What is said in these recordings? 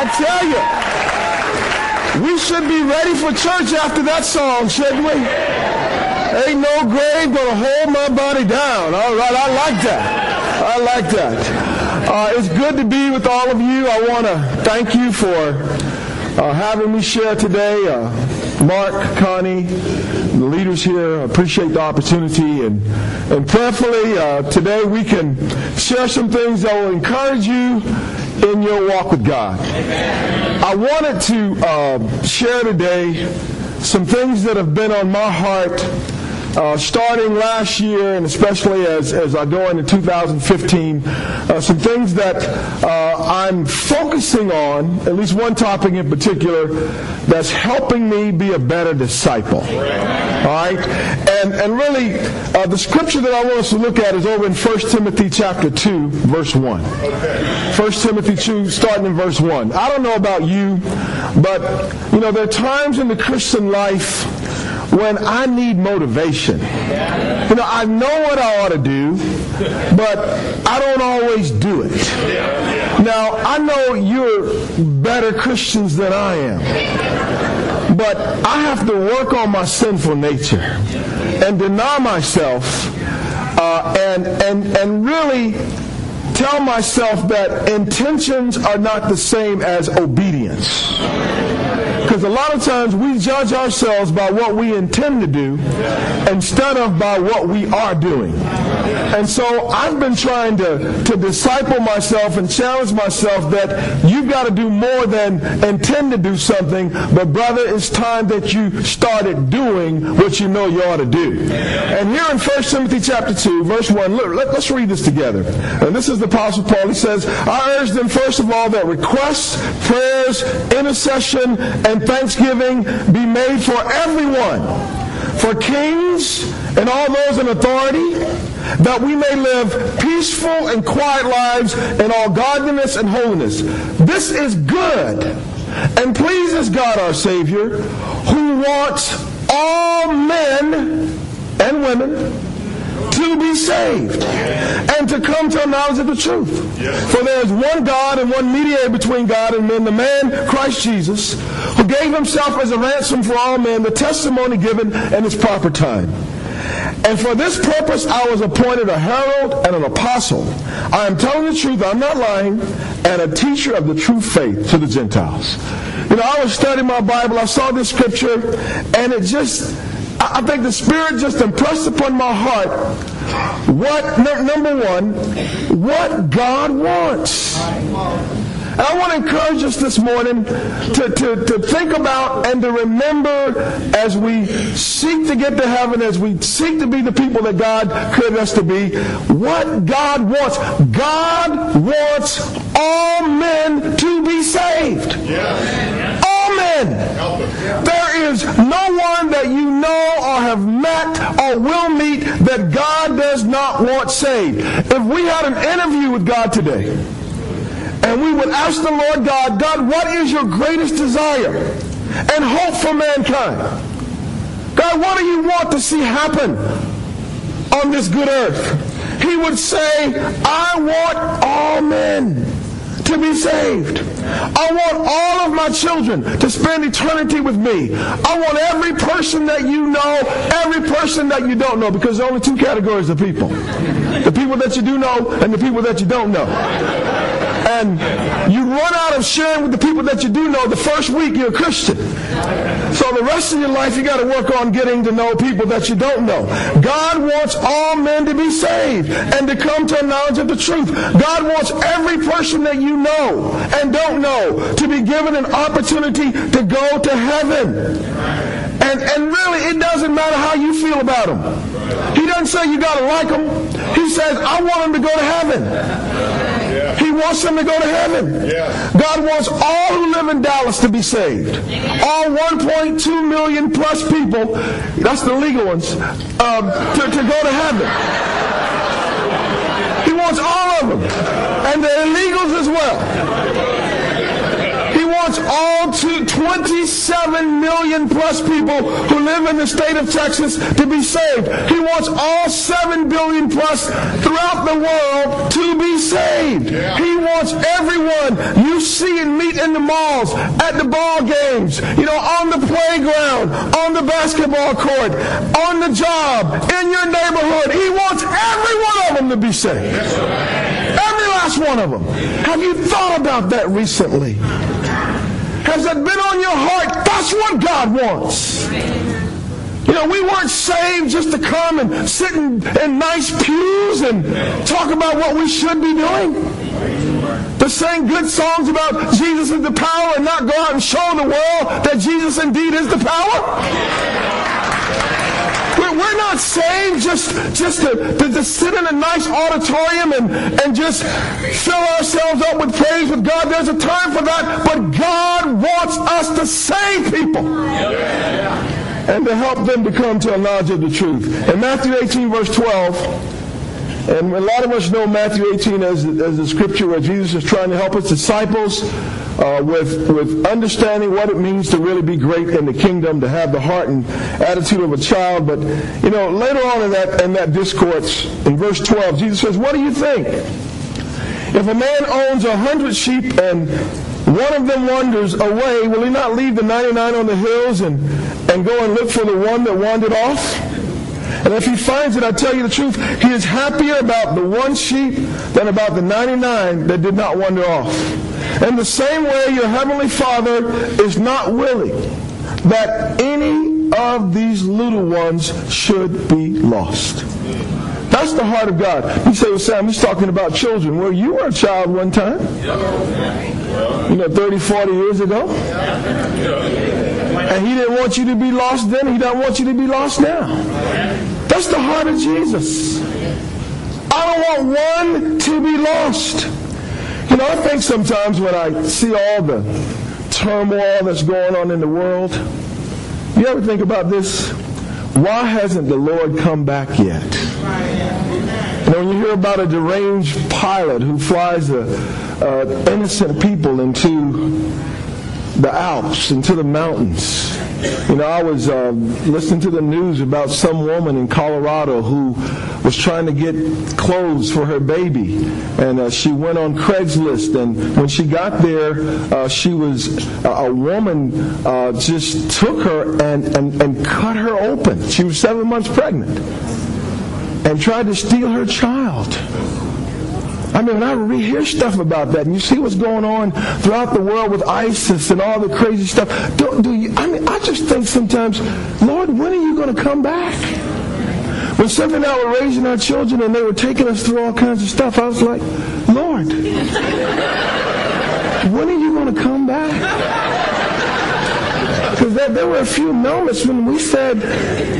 I tell you, we should be ready for church after that song, shouldn't we? Ain't no grave gonna hold my body down. All right, I like that. I like that. Uh, it's good to be with all of you. I want to thank you for uh, having me share today. Uh, Mark, Connie, the leaders here appreciate the opportunity, and and prayerfully uh, today we can share some things that will encourage you in your walk with God. I wanted to uh, share today some things that have been on my heart uh, starting last year and especially as, as I go into 2015, uh, some things that uh, I'm focusing on, at least one topic in particular, that's helping me be a better disciple. All right? And, and really, uh, the scripture that I want us to look at is over in 1 Timothy chapter 2, verse 1. 1 Timothy 2, starting in verse 1. I don't know about you, but, you know, there are times in the Christian life when I need motivation. You know, I know what I ought to do, but I don't always do it. Now, I know you're better Christians than I am, but I have to work on my sinful nature and deny myself uh, and, and, and really tell myself that intentions are not the same as obedience. Because a lot of times we judge ourselves by what we intend to do instead of by what we are doing. And so I've been trying to, to disciple myself and challenge myself that you've got to do more than intend to do something, but brother, it's time that you started doing what you know you ought to do. And here in 1 Timothy chapter 2, verse 1, look, let, us read this together. And this is the Apostle Paul. He says, I urge them first of all that requests, prayers, intercession, and and thanksgiving be made for everyone, for kings and all those in authority, that we may live peaceful and quiet lives in all godliness and holiness. This is good and pleases God our Savior, who wants all men and women to be saved and to come to a knowledge of the truth. For there is one God and one mediator between God and men, the man Christ Jesus, who gave himself as a ransom for all men, the testimony given in its proper time. And for this purpose I was appointed a herald and an apostle. I am telling the truth, I'm not lying, and a teacher of the true faith to the Gentiles. You know, I was studying my Bible, I saw this scripture, and it just I think the Spirit just impressed upon my heart what, number one, what God wants. And I want to encourage us this morning to, to, to think about and to remember as we seek to get to heaven, as we seek to be the people that God created us to be, what God wants. God wants all men to be saved. Yes. All men. There is no one that you know or have met or will meet that God does not want saved. If we had an interview with God today, and we would ask the Lord God, God, what is your greatest desire and hope for mankind? God, what do you want to see happen on this good earth? He would say, I want all men to be saved. I want all of my children to spend eternity with me. I want every person that you know, every person that you don't know, because there are only two categories of people. The people that you do know and the people that you don't know. And you run out of sharing with the people that you do know the first week you're a Christian. So the rest of your life you got to work on getting to know people that you don't know. God wants all men to be saved and to come to a knowledge of the truth. God wants every person that you know and don't know to be given an opportunity to go to heaven. And, and really, it doesn't matter how you feel about them. He doesn't say you got to like them. He says, I want them to go to heaven wants them to go to heaven. Yeah. God wants all who live in Dallas to be saved. All 1.2 million plus people, that's the legal ones, um, to, to go to heaven. He wants all of them. And the illegals as well. He wants all to 27 million plus people who live in the state of Texas to be saved. He wants all 7 billion plus throughout the world, to saved. Yeah. He wants everyone you see and meet in the malls, at the ball games, you know, on the playground, on the basketball court, on the job, in your neighborhood. He wants every one of them to be saved. Every last one of them. Have you thought about that recently? Has that been on your heart? That's what God wants. You know, we weren't saved just to come and sit in, in nice pews and talk about what we should be doing. To sing good songs about Jesus is the power and not go out and show the world that Jesus indeed is the power. We're not saved just, just to, to, to, sit in a nice auditorium and, and just fill ourselves up with praise with God. There's a time for that, but God wants us to save people. Yeah and to help them to come to a knowledge of the truth. In Matthew 18, verse 12, and a lot of us know Matthew 18 as, as the scripture where Jesus is trying to help his disciples uh, with, with understanding what it means to really be great in the kingdom, to have the heart and attitude of a child. But, you know, later on in that, in that discourse, in verse 12, Jesus says, What do you think? If a man owns a hundred sheep and one of them wanders away, will he not leave the 99 on the hills and, and go and look for the one that wandered off? And if he finds it, I tell you the truth, he is happier about the one sheep than about the 99 that did not wander off. In the same way, your heavenly Father is not willing that any of these little ones should be lost. That's the heart of God. You say, well, Sam, he's talking about children. Well, you were a child one time. You know, 30, 40 years ago. And he didn't want you to be lost then. He doesn't want you to be lost now. That's the heart of Jesus. I don't want one to be lost. You know, I think sometimes when I see all the turmoil that's going on in the world, you ever think about this? Why hasn't the Lord come back yet? You know, when you hear about a deranged pilot who flies a, uh, innocent people into the Alps, into the mountains. You know, I was uh, listening to the news about some woman in Colorado who was trying to get clothes for her baby, and uh, she went on Craigslist. And when she got there, uh, she was a woman uh, just took her and, and and cut her open. She was seven months pregnant, and tried to steal her child. I mean, when I read, hear stuff about that, and you see what's going on throughout the world with ISIS and all the crazy stuff, do, do you, I mean, I just think sometimes, Lord, when are you going to come back? When something out were raising our children and they were taking us through all kinds of stuff, I was like, Lord, when are you going to come back? Because there, there were a few moments when we said,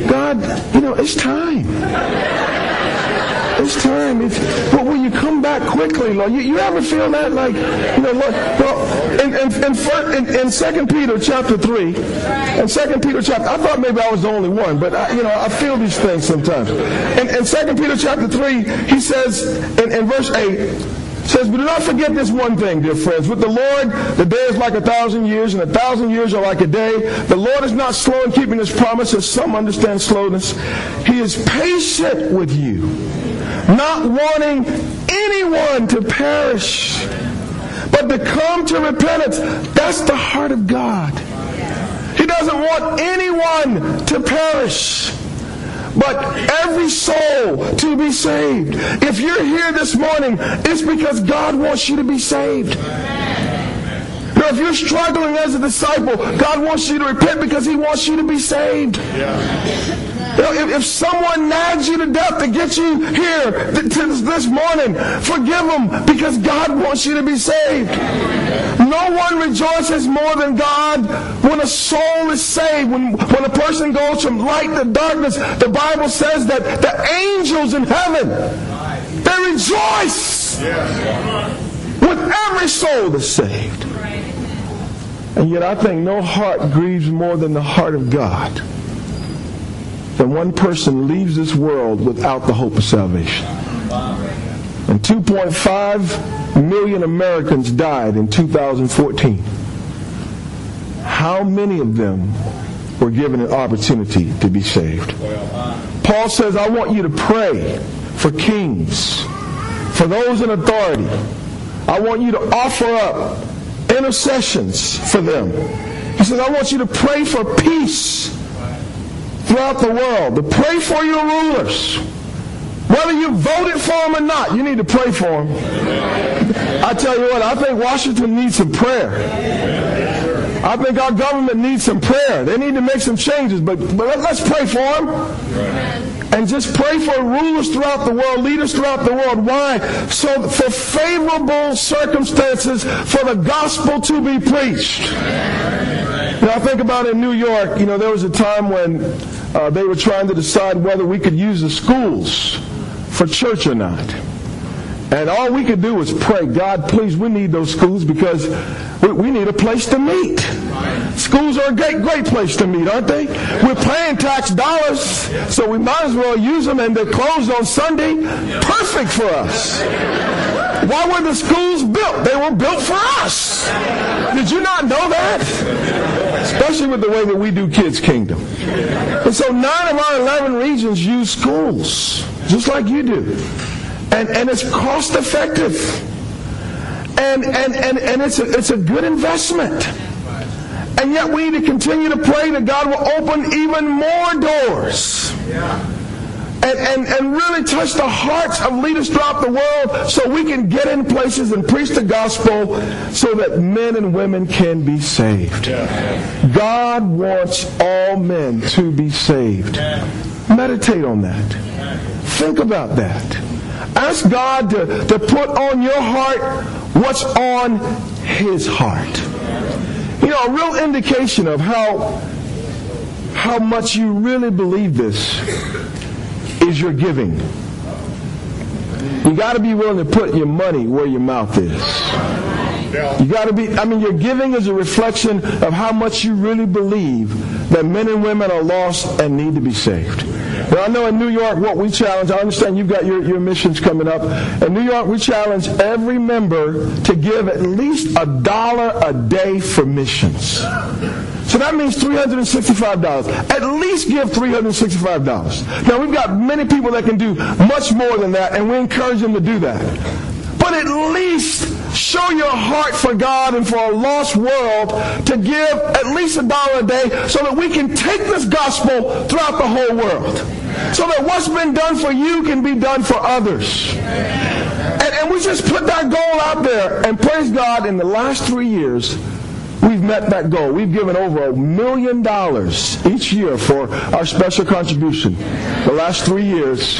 God, you know, it's time. It's time. It's, but will you come back quickly, Lord? You, you ever feel that? Like, you know, Lord, well, in, in, in, in, 2 Peter chapter 3, in 2 Peter chapter, I thought maybe I was the only one, but, I, you know, I feel these things sometimes. In, in 2 Peter chapter 3, he says, in, in verse 8, says, but do not forget this one thing, dear friends. With the Lord, the day is like a thousand years, and a thousand years are like a day. The Lord is not slow in keeping his promise, promises. Some understand slowness. He is patient with you, not wanting anyone to perish, but to come to repentance. That's the heart of God. He doesn't want anyone to perish but every soul to be saved. If you're here this morning, it's because God wants you to be saved. Now, if you're struggling as a disciple, God wants you to repent because He wants you to be saved. Yeah. If, if someone nags you to death to get you here to this morning, forgive them because God wants you to be saved. No one rejoices more than God when a soul is saved. When, when a person goes from light to darkness, the Bible says that the angels in heaven, they rejoice with every soul that's saved. And yet I think no heart grieves more than the heart of God when one person leaves this world without the hope of salvation. And 2.5 million Americans died in 2014. How many of them were given an opportunity to be saved? Paul says, I want you to pray for kings for those in authority. I want you to offer up intercessions for them. He says, I want you to pray for peace throughout the world, to pray for your rulers. Whether you voted for them or not, you need to pray for them. I tell you what, I think Washington needs some prayer. I think our government needs some prayer. They need to make some changes, but, but let's pray for them and just pray for rulers throughout the world, leaders throughout the world. Why? So for favorable circumstances for the gospel to be preached. Now think about in New York, you know, there was a time when uh, they were trying to decide whether we could use the schools for church or not. And all we could do was pray, God, please, we need those schools because we, we need a place to meet. Schools are a great, great place to meet, aren't they? We're paying tax dollars, so we might as well use them, and they're closed on Sunday. Perfect for us. Why were the schools built? They were built for us. Did you not know that? Especially with the way that we do Kids Kingdom. And so nine of our 11 regions use schools, just like you do and, and it's cost effective. And, and, and, and it's, a, it's a good investment. And yet we need to continue to pray that God will open even more doors. And, and, and really touch the hearts of leaders throughout the world so we can get in places and preach the gospel so that men and women can be saved. God wants all men to be saved. Meditate on that. Think about that. Ask God to, to put on your heart what's on His heart. You know, a real indication of how, how much you really believe this is your giving. You got to be willing to put your money where your mouth is. You got to be, I mean, your giving is a reflection of how much you really believe that men and women are lost and need to be saved. Now, I know in New York, what we challenge, I understand you've got your, your missions coming up. In New York, we challenge every member to give at least a dollar a day for missions. So that means $365. At least give $365. Now, we've got many people that can do much more than that, and we encourage them to do that. But at least show your heart for God and for a lost world to give at least a dollar a day so that we can take this gospel throughout the whole world. So that what's been done for you can be done for others. And, and we just put that goal out there and praise God in the last three years We've met that goal. We've given over a million dollars each year for our special contribution the last three years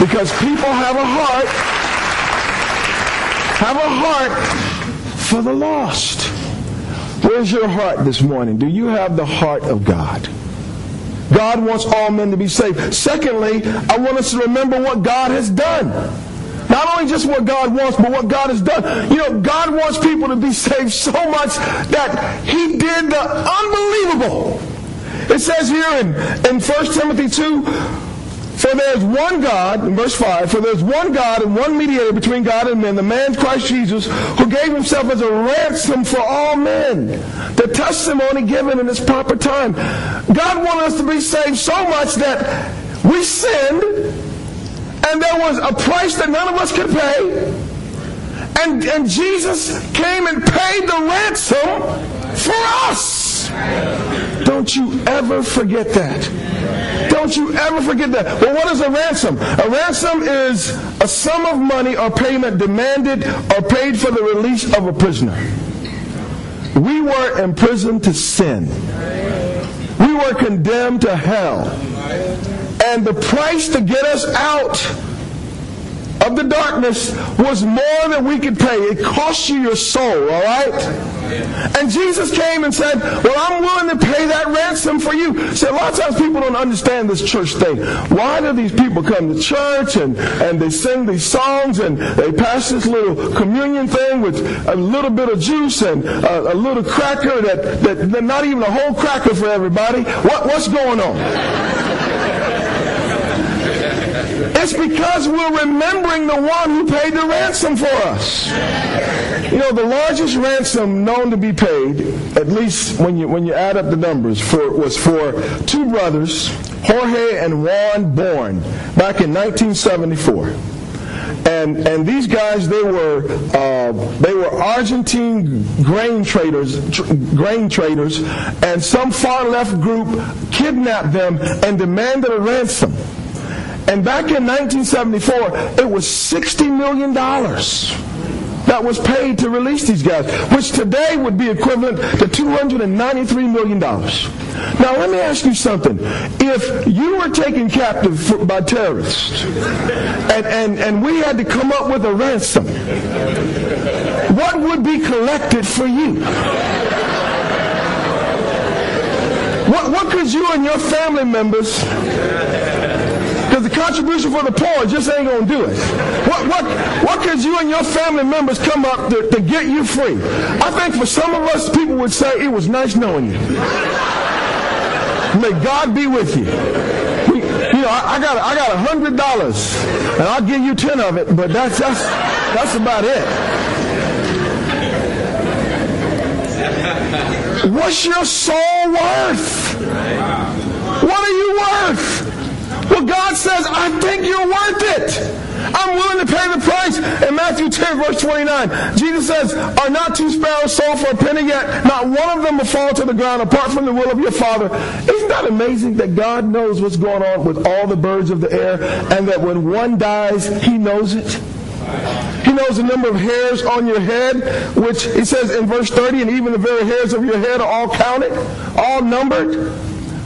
because people have a heart have a heart for the lost. Where's your heart this morning? Do you have the heart of God? God wants all men to be saved. Secondly, I want us to remember what God has done. Not only just what God wants, but what God has done. You know, God wants people to be saved so much that He did the unbelievable. It says here in, in 1 Timothy 2, for there's one God, in verse 5, for there's one God and one mediator between God and men, the man Christ Jesus, who gave himself as a ransom for all men. The testimony given in its proper time. God wanted us to be saved so much that we sinned, and there was a price that none of us could pay. And, and Jesus came and paid the ransom for us. Don't you ever forget that. Don't you ever forget that. Well, what is a ransom? A ransom is a sum of money or payment demanded or paid for the release of a prisoner. We were imprisoned to sin. We were condemned to hell. And the price to get us out of the darkness was more than we could pay. It cost you your soul, all right? And Jesus came and said, Well, I'm willing to pay that ransom for you. See, a lot of times people don't understand this church thing. Why do these people come to church and, and they sing these songs and they pass this little communion thing with a little bit of juice and a, a little cracker that, that, not even a whole cracker for everybody? What, what's going on? It's because we're remembering the one who paid the ransom for us. You know, the largest ransom known to be paid, at least when you when you add up the numbers, for was for two brothers, Jorge and Juan Born, back in 1974. and and these guys they were uh, they were Argentine grain traders tr- grain traders, and some far left group kidnapped them and demanded a ransom. And back in 1974, it was $60 million that was paid to release these guys, which today would be equivalent to $293 million. Now, let me ask you something. If you were taken captive by terrorists and, and, and we had to come up with a ransom, what would be collected for you? What, what could you and your family members because the contribution for the poor just ain't going to do it. What, what, what could you and your family members come up to, to get you free? I think for some of us, people would say, it was nice knowing you. May God be with you. We, you know, I, I, got I got a hundred dollars, and I'll give you ten of it, but that's that's that's about it. What's your soul worth? What are you worth? Well, God says, I think you're worth it. I'm willing to pay the price. In Matthew 10, verse 29, Jesus says, Are not two sparrows sold for a penny yet? Not one of them will fall to the ground apart from the will of your Father. Isn't that amazing that God knows what's going on with all the birds of the air and that when one dies, He knows it? He knows the number of hairs on your head, which He says in verse 30, and even the very hairs of your head are all counted, all numbered.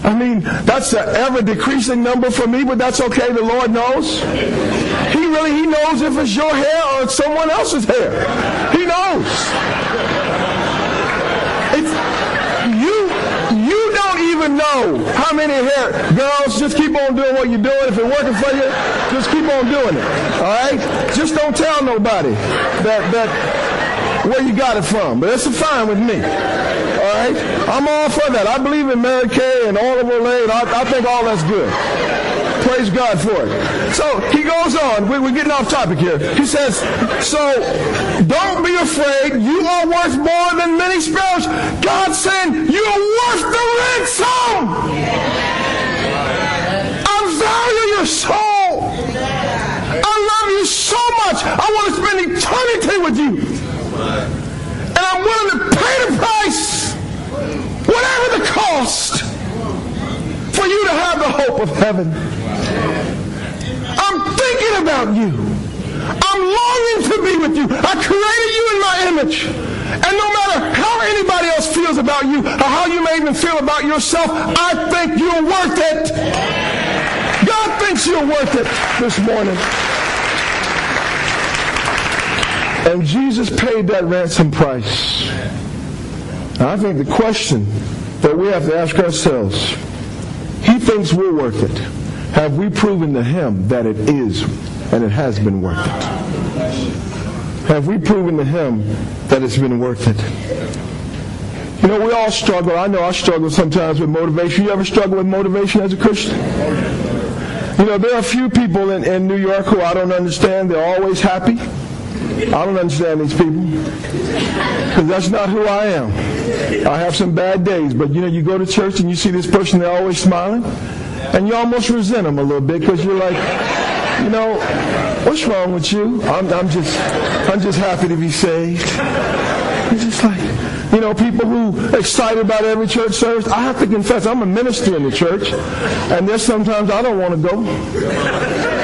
I mean, that's an ever decreasing number for me, but that's okay. The Lord knows. He really, He knows if it's your hair or it's someone else's hair. He knows. It's, you, you don't even know how many hair. Girls, just keep on doing what you're doing. If it's working for you, just keep on doing it. All right? Just don't tell nobody that, that, where you got it from. But it's fine with me. All right? I'm all for that. I believe in Mary Kay and her lay, I, I think all that's good. Praise God for it. So he goes on. We, are getting off topic here. He says, So don't be afraid. You are worth more than many sparrows. God saying, You're worth the ransom. I value your soul. I love you so much. I want to spend eternity with you. And I'm willing to pay the price whatever the cost, for you to have the hope of heaven. I'm thinking about you. I'm longing to be with you. I created you in my image. And no matter how anybody else feels about you, or how you may even feel about yourself, I think you're worth it. God thinks you're worth it this morning. And Jesus paid that ransom price. I think the question that we have to ask ourselves, he thinks we're worth it. Have we proven to him that it is and it has been worth it? Have we proven to him that it's been worth it? You know, we all struggle. I know I struggle sometimes with motivation. You ever struggle with motivation as a Christian? You know, there are a few people in, in New York who I don't understand. They're always happy. I don't understand these people because that's not who I am. I have some bad days, but you know, you go to church and you see this person, they're always smiling, and you almost resent them a little bit because you're like, you know, what's wrong with you? I'm, I'm just, I'm just happy to be saved. It's just like, you know, people who excited about every church service. I have to confess, I'm a minister in the church, and there's sometimes I don't want to go.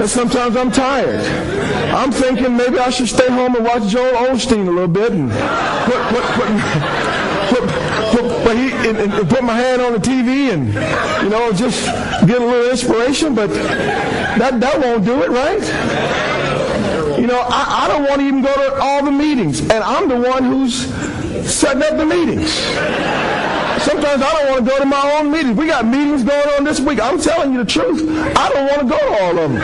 And sometimes I'm tired. I'm thinking maybe I should stay home and watch Joel Osteen a little bit and put put put, put, put, he, and, and put my hand on the TV and you know just get a little inspiration. But that that won't do it, right? You know, I, I don't want to even go to all the meetings, and I'm the one who's setting up the meetings. Sometimes I don't want to go to my own meetings. We got meetings going on this week. I'm telling you the truth. I don't want to go to all of them.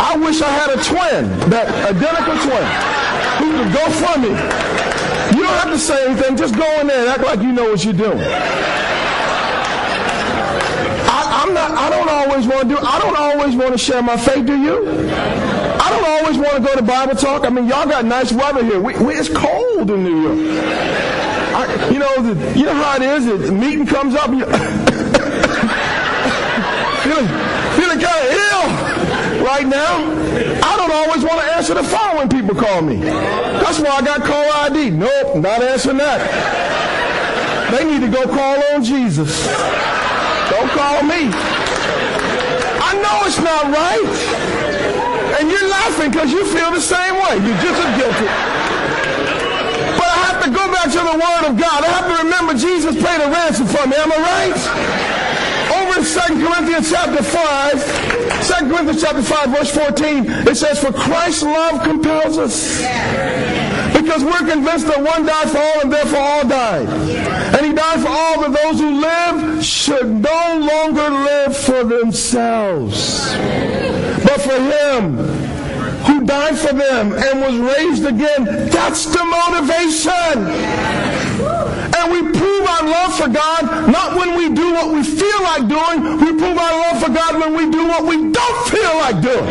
I wish I had a twin, that identical twin, who could go for me. You don't have to say anything. Just go in there and act like you know what you're doing. I, am not. I don't always want to do. I don't always want to share my faith. Do you? I don't always want to go to Bible talk. I mean, y'all got nice weather here. We, we, it's cold in New York. I, you know, the, you know how it is. The meeting comes up. You feeling, feeling kind of ill right now, I don't always want to answer the phone when people call me. That's why I got call ID. Nope, not answering that. They need to go call on Jesus. Don't call me. I know it's not right. And you're laughing because you feel the same way. You're just as guilty. But I have to back to the Word of God. I have to remember Jesus paid a ransom for me. Am I right? over in 2 Corinthians chapter 5, 2 Corinthians chapter 5, verse 14, it says, For Christ's love compels us. Because we're convinced that one died for all and therefore all died. And he died for all that those who live should no longer live for themselves, but for him who died for them and was raised again. That's the motivation. And we prove our love for God not when we do what we feel like doing. We prove our love for God when we do what we don't feel like doing.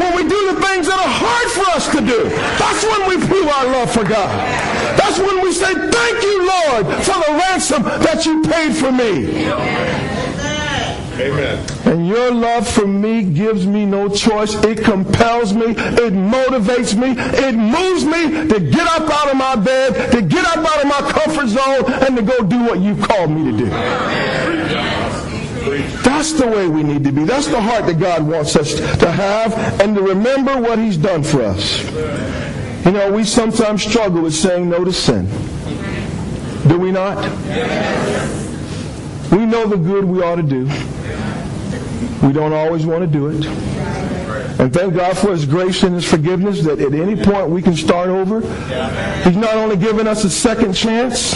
When we do the things that are hard for us to do. That's when we prove our love for God. That's when we say, thank you, Lord, for the ransom that you paid for me. Amen. And your love for me gives me no choice. It compels me. It motivates me. It moves me to get up out of my bed, to get up out of my comfort zone, and to go do what you called me to do. That's the way we need to be. That's the heart that God wants us to have and to remember what He's done for us. You know, we sometimes struggle with saying no to sin. Do we not? We know the good we ought to do. We don't always want to do it. And thank God for His grace and His forgiveness that at any point we can start over. He's not only given us a second chance,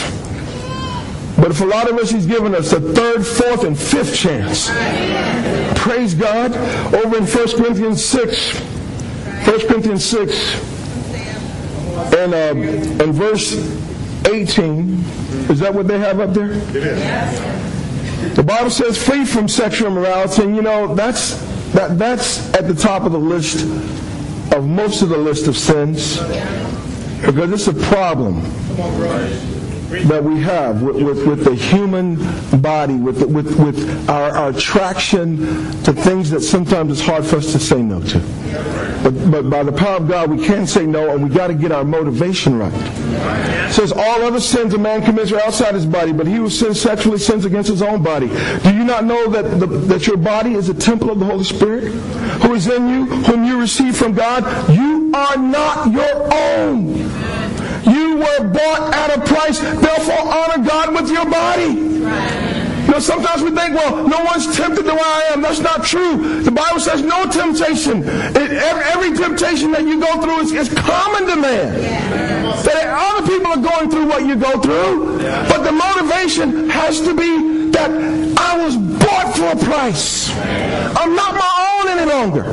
but for a lot of us, He's given us a third, fourth, and fifth chance. Praise God. Over in 1 Corinthians 6, 1 Corinthians 6, and, uh, and verse 18, is that what they have up there? It is. The Bible says free from sexual immorality, and you know, that's, that, that's at the top of the list of most of the list of sins. Because it's a problem that we have with, with, with the human body, with, with, with our, our attraction to things that sometimes it's hard for us to say no to. But, but by the power of God, we can say no, and we got to get our motivation right. It says, All other sins a man commits are outside his body, but he who sins sexually sins against his own body. Do you not know that, the, that your body is a temple of the Holy Spirit, who is in you, whom you receive from God? You are not your own. You were bought at a price. Therefore, honor God with your body. You know, sometimes we think, well, no one's tempted the way I am. That's not true. The Bible says no temptation. It, every, every, temptation that you go through is, is common to man. That other people are going through what you go through. But the motivation has to be that I was bought for a price. I'm not my own any longer.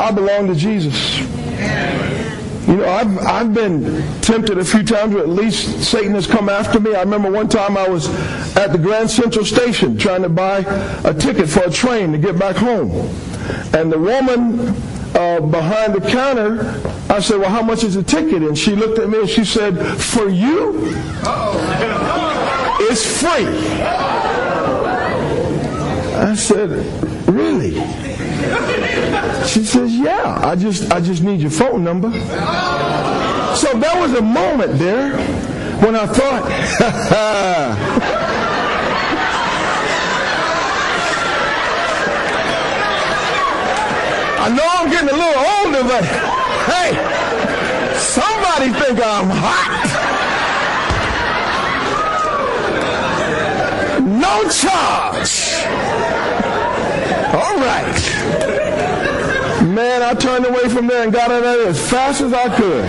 I belong to Jesus. You know, I've, I've been tempted a few times, or at least Satan has come after me. I remember one time I was at the Grand Central Station trying to buy a ticket for a train to get back home. And the woman uh, behind the counter, I said, Well, how much is the ticket? And she looked at me and she said, For you, it's free. I said, Really? She says, "Yeah, I just I just need your phone number." So there was a moment there when I thought, I know I'm getting a little older, but hey, somebody think I'm hot. No charge. All right. Man, I turned away from there and got out of there as fast as I could.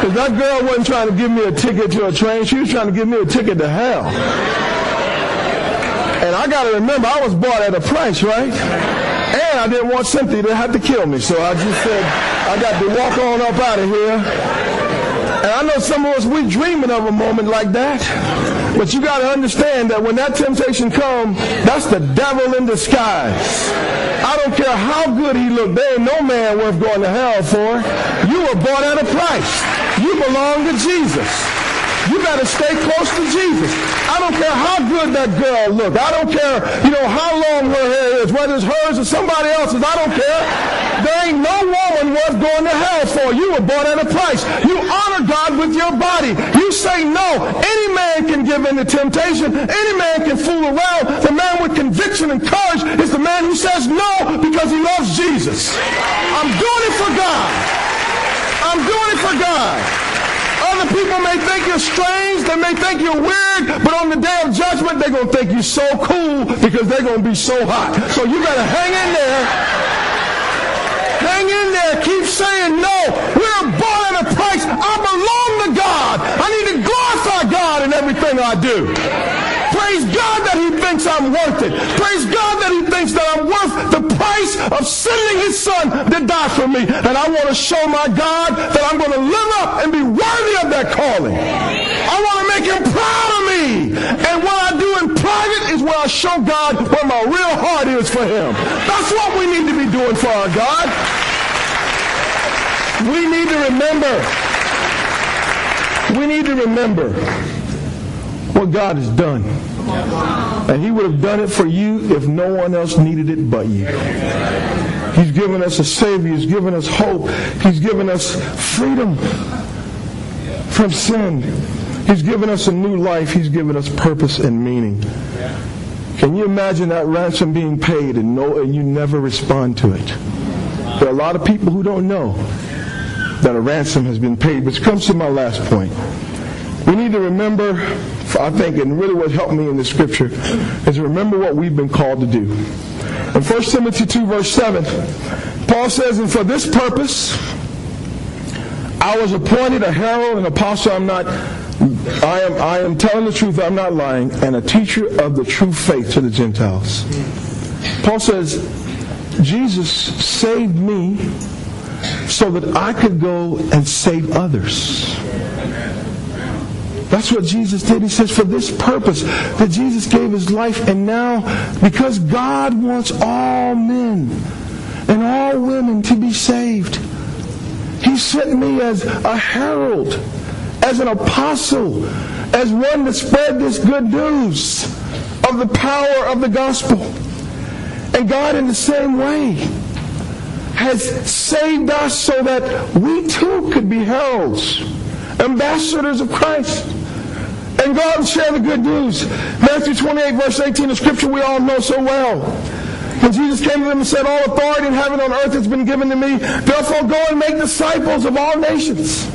Because that girl wasn't trying to give me a ticket to a train. She was trying to give me a ticket to hell. And I got to remember, I was bought at a price, right? And I didn't want Cynthia to have to kill me. So I just said, I got to walk on up out of here. And I know some of us, we're dreaming of a moment like that. But you got to understand that when that temptation comes, that's the devil in disguise. I don't care how good he looked. There ain't no man worth going to hell for. You were bought at a price. You belong to Jesus. You better stay close to Jesus. I don't care how good that girl look. I don't care, you know, how long her hair is, whether it's hers or somebody else's. I don't care. There ain't no woman worth going to hell for. You were bought at a price. You honor God with your body. You say no. Any man can give in to temptation. Any man can fool around. The man with conviction and courage is the man who says no because he loves Jesus. I'm doing it for God. I'm doing it for God. Other people may think you're strange, they may think you're weird, but on the day of judgment, they're going to think you're so cool because they're going to be so hot. So you better hang in there. Hang in there. Keep saying no. We're bought at a price. I belong to God. I need to glorify God in everything I do. Praise God that he thinks I'm worth it. Praise God that he thinks that I'm worth the price of sending his son to die for me. And I want to show my God that I'm going to live up and be worthy of that calling. I want to make him proud of me. And what I do in private is where I show God where my real heart is for him. That's what we need to be doing for our God. We need to remember. We need to remember what God has done. And he would have done it for you if no one else needed it but you. He's given us a Savior. He's given us hope. He's given us freedom from sin. He's given us a new life. He's given us purpose and meaning. Can you imagine that ransom being paid and, no, and you never respond to it? There are a lot of people who don't know that a ransom has been paid, which comes to my last point. We need to remember, I think, and really what helped me in the scripture, is remember what we've been called to do. In 1 Timothy 2, verse 7, Paul says, And for this purpose, I was appointed a herald and apostle. I'm not, I am, I am telling the truth, I'm not lying, and a teacher of the true faith to the Gentiles. Paul says, Jesus saved me so that I could go and save others. That's what Jesus did. He says, for this purpose, that Jesus gave his life, and now, because God wants all men and all women to be saved, he sent me as a herald, as an apostle, as one to spread this good news of the power of the gospel. And God, in the same way, has saved us so that we too could be heralds, ambassadors of Christ and go out and share the good news. Matthew 28, verse 18, the scripture we all know so well. And Jesus came to them and said, All authority in heaven and on earth has been given to me. Therefore go and make disciples of all nations.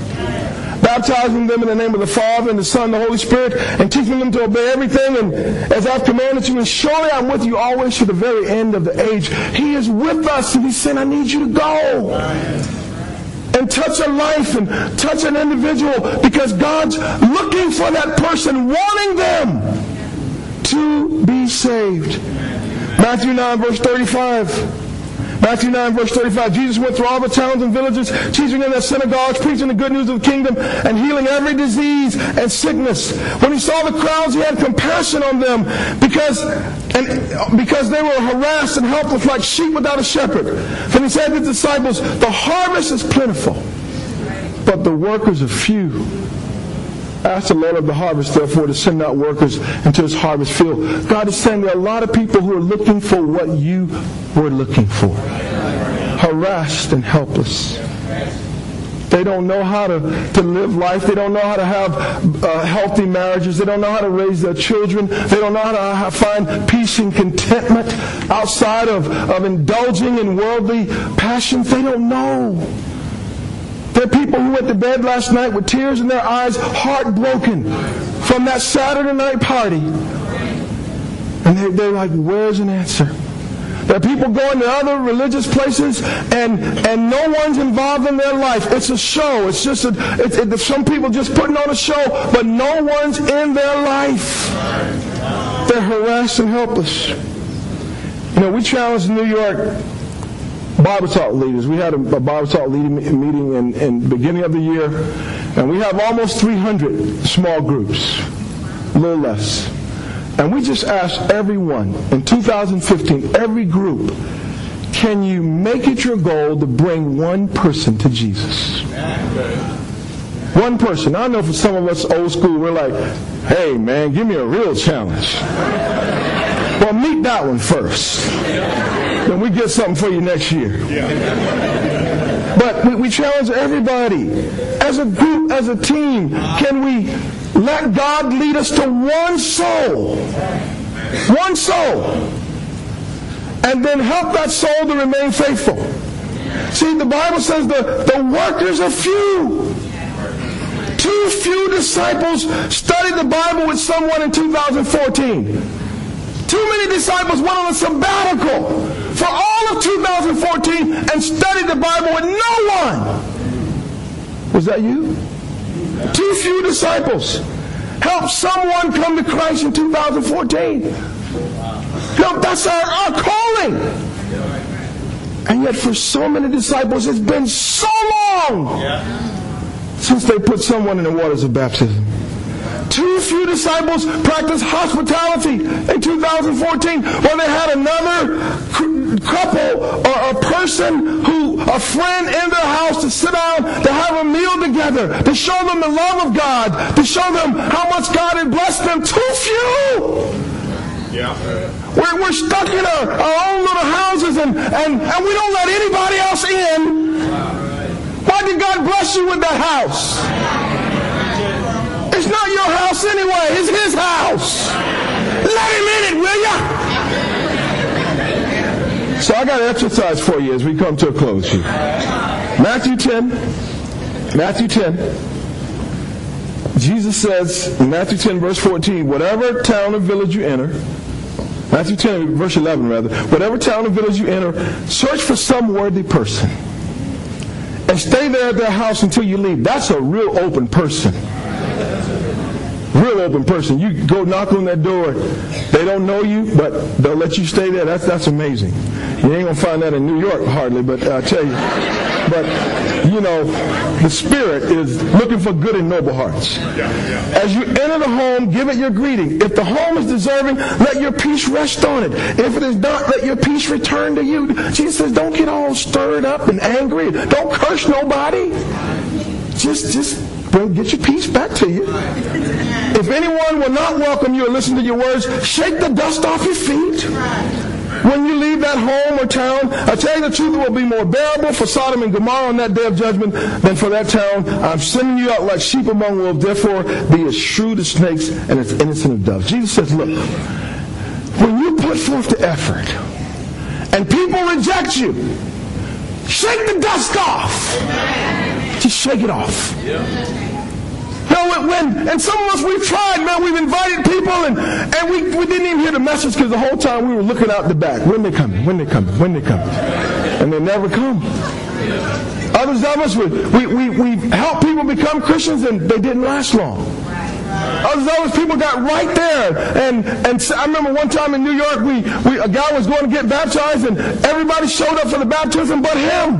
Baptizing them in the name of the Father and the Son and the Holy Spirit, and teaching them to obey everything and as I've commanded you. And surely I'm with you always to the very end of the age. He is with us, and He's saying, I need you to go and touch a life and touch an individual because God's looking for that person, wanting them to be saved. Matthew 9, verse 35. Matthew 9, verse 35. Jesus went through all the towns and villages, teaching in their synagogues, preaching the good news of the kingdom, and healing every disease and sickness. When he saw the crowds, he had compassion on them because, and, because they were harassed and helpless like sheep without a shepherd. Then he said to the disciples, The harvest is plentiful, but the workers are few. Ask the Lord of the harvest, therefore, to send out workers into his harvest field. God is saying there are a lot of people who are looking for what you were looking for. Harassed and helpless. They don't know how to, to live life. They don't know how to have uh, healthy marriages. They don't know how to raise their children. They don't know how to find peace and contentment outside of, of indulging in worldly passions. They don't know. There are people who went to bed last night with tears in their eyes, heartbroken from that Saturday night party. And they, they're like, where's an answer? There are people going to other religious places and, and no one's involved in their life. It's a show. It's just a, it's, it, some people just putting on a show, but no one's in their life. They're harassed and helpless. You know, we challenged New York Bible talk leaders. We had a, Bible talk meeting in, in beginning of the year, and we have almost 300 small groups, a little less. And we just asked everyone in 2015, every group, can you make it your goal to bring one person to Jesus? One person. I know for some of us old school, we're like, hey man, give me a real challenge. Well, meet that one first. Then we get something for you next year. But we, we challenge everybody. As a group, as a team, can we let God lead us to one soul? One soul. And then help that soul to remain faithful. See, the Bible says the, the workers are few. Too few disciples studied the Bible with someone in 2014. Too many disciples went on a sabbatical all of 2014 and studied the Bible with no one. Was that you? Too few disciples. Help someone come to Christ in 2014. Help, that's our, our calling. And yet, for so many disciples, it's been so long since they put someone in the waters of baptism. Too few disciples practiced hospitality in 2014 when they had another couple or a person who, a friend in their house to sit down to have a meal together, to show them the love of God, to show them how much God had blessed them. Too few. Yeah. We're, we're stuck in our, our own little houses and, and, and we don't let anybody else in. Why did God bless you with that house? It's not your house anyway. It's his house. Let him in it, will ya? So I got an exercise for you as we come to a close here. Matthew 10. Matthew 10. Jesus says in Matthew 10 verse 14, whatever town or village you enter, Matthew 10 verse 11 rather, whatever town or village you enter, search for some worthy person and stay there at their house until you leave. That's a real open person real open person. You go knock on that door, they don't know you, but they'll let you stay there. That's that's amazing. You ain't gonna find that in New York hardly, but I tell you. But you know, the Spirit is looking for good and noble hearts. As you enter the home, give it your greeting. If the home is deserving, let your peace rest on it. If it is not, let your peace return to you. Jesus says, don't get all stirred up and angry. Don't curse nobody. Just, just bring, get your peace back to you. If anyone will not welcome you or listen to your words, shake the dust off your feet. When you leave that home or town, I tell you the truth, it will be more bearable for Sodom and Gomorrah on that day of judgment than for that town. I'm sending you out like sheep among wolves. Therefore, be as shrewd as snakes and as innocent as doves. Jesus says, look, when you put forth the effort and people reject you, shake the dust off. Just shake it off. No, when, and some of us, we've tried, man, we've invited people and, and we, we didn't even hear the message because the whole time we were looking out the back. When they coming? When they coming? When they coming? And they never come. Others of us, we, we, we, we helped people become Christians and they didn't last long. Others of us, people got right there. And, and I remember one time in New York, we, we, a guy was going to get baptized and everybody showed up for the baptism but him.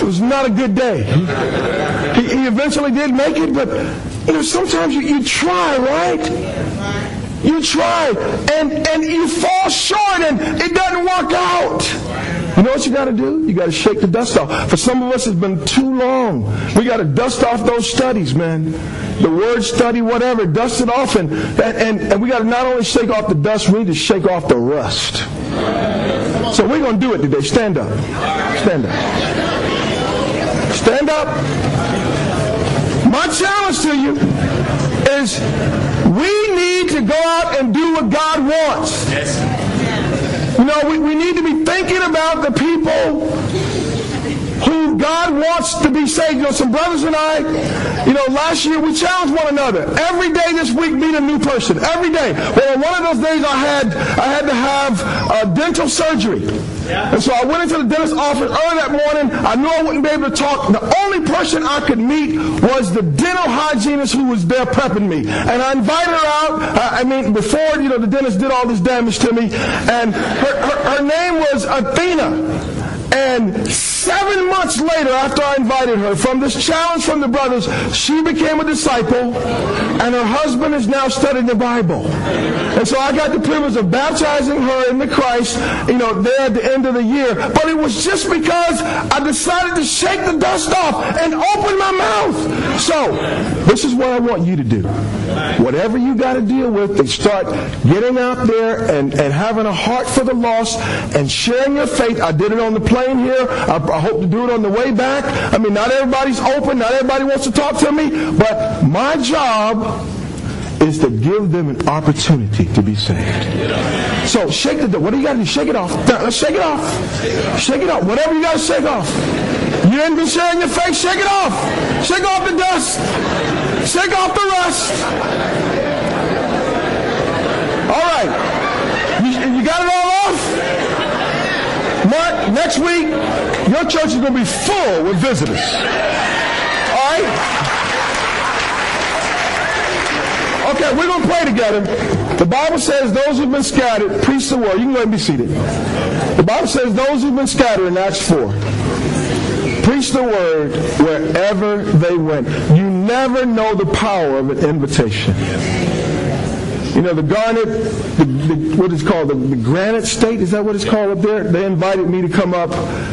It was not a good day. He, he eventually did make it, but you know, sometimes you, you try, right? You try and, and you fall short and it doesn't work out. You know what you got to do? You got to shake the dust off. For some of us, it's been too long. We got to dust off those studies, man. The word study, whatever, dust it off. And, and, and we got to not only shake off the dust, we need to shake off the rust. So we're going to do it today. Stand up. Stand up. Stand up. My challenge to you is we need to go out and do what God wants. Yes. You know, we, we need to be thinking about the people who God wants to be saved. You know, some brothers and I, you know, last year we challenged one another. Every day this week, meet a new person. Every day. Well, one of those days I had I had to have uh, dental surgery. And so I went into the dentist's office early that morning. I knew I wouldn't be able to talk. The only person I could meet was the dental hygienist who was there prepping me. And I invited her out. I mean, before, you know, the dentist did all this damage to me. And her, her, her name was Athena. And seven months later, after I invited her, from this challenge from the brothers, she became a disciple, and her husband is now studying the Bible. And so I got the privilege of baptizing her in the Christ, you know, there at the end of the year. But it was just because I decided to shake the dust off and open my mouth. So, this is what I want you to do. Whatever you got to deal with, they start getting out there and, and having a heart for the lost and sharing your faith. I did it on the plane here. I, I hope to do it on the way back. I mean, not everybody's open. Not everybody wants to talk to me. But my job is to give them an opportunity to be saved. So shake the door. What do you got to do? Shake it off. Let's shake it off. Shake it off. Whatever you got to shake off. You ain't been sharing your faith. Shake it off. Shake off the dust. Shake off the rust. All right. You, you got it all off? Mark, next week, your church is going to be full with visitors. All right? Okay, we're going to pray together. The Bible says those who've been scattered, preach the word. You can go and be seated. The Bible says those who've been scattered in Acts 4, preach the word wherever they went. You never know the power of an invitation. You know, the Garnet, the, the, what is called, the, the Granite State, is that what it's called up there? They invited me to come up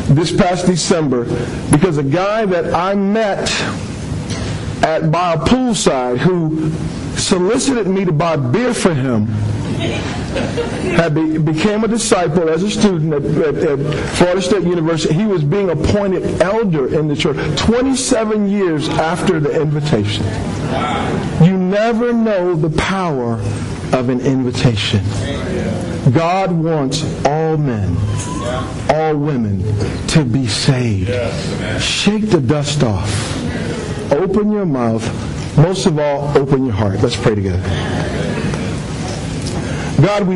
this past December because a guy that I met at by a poolside who solicited me to buy beer for him had be, became a disciple as a student at, at, at, Florida State University. He was being appointed elder in the church 27 years after the invitation. You never know the power of an invitation. God wants all men, all women to be saved. Shake the dust off. Open your mouth most of all, open your heart. Let's pray together. God, we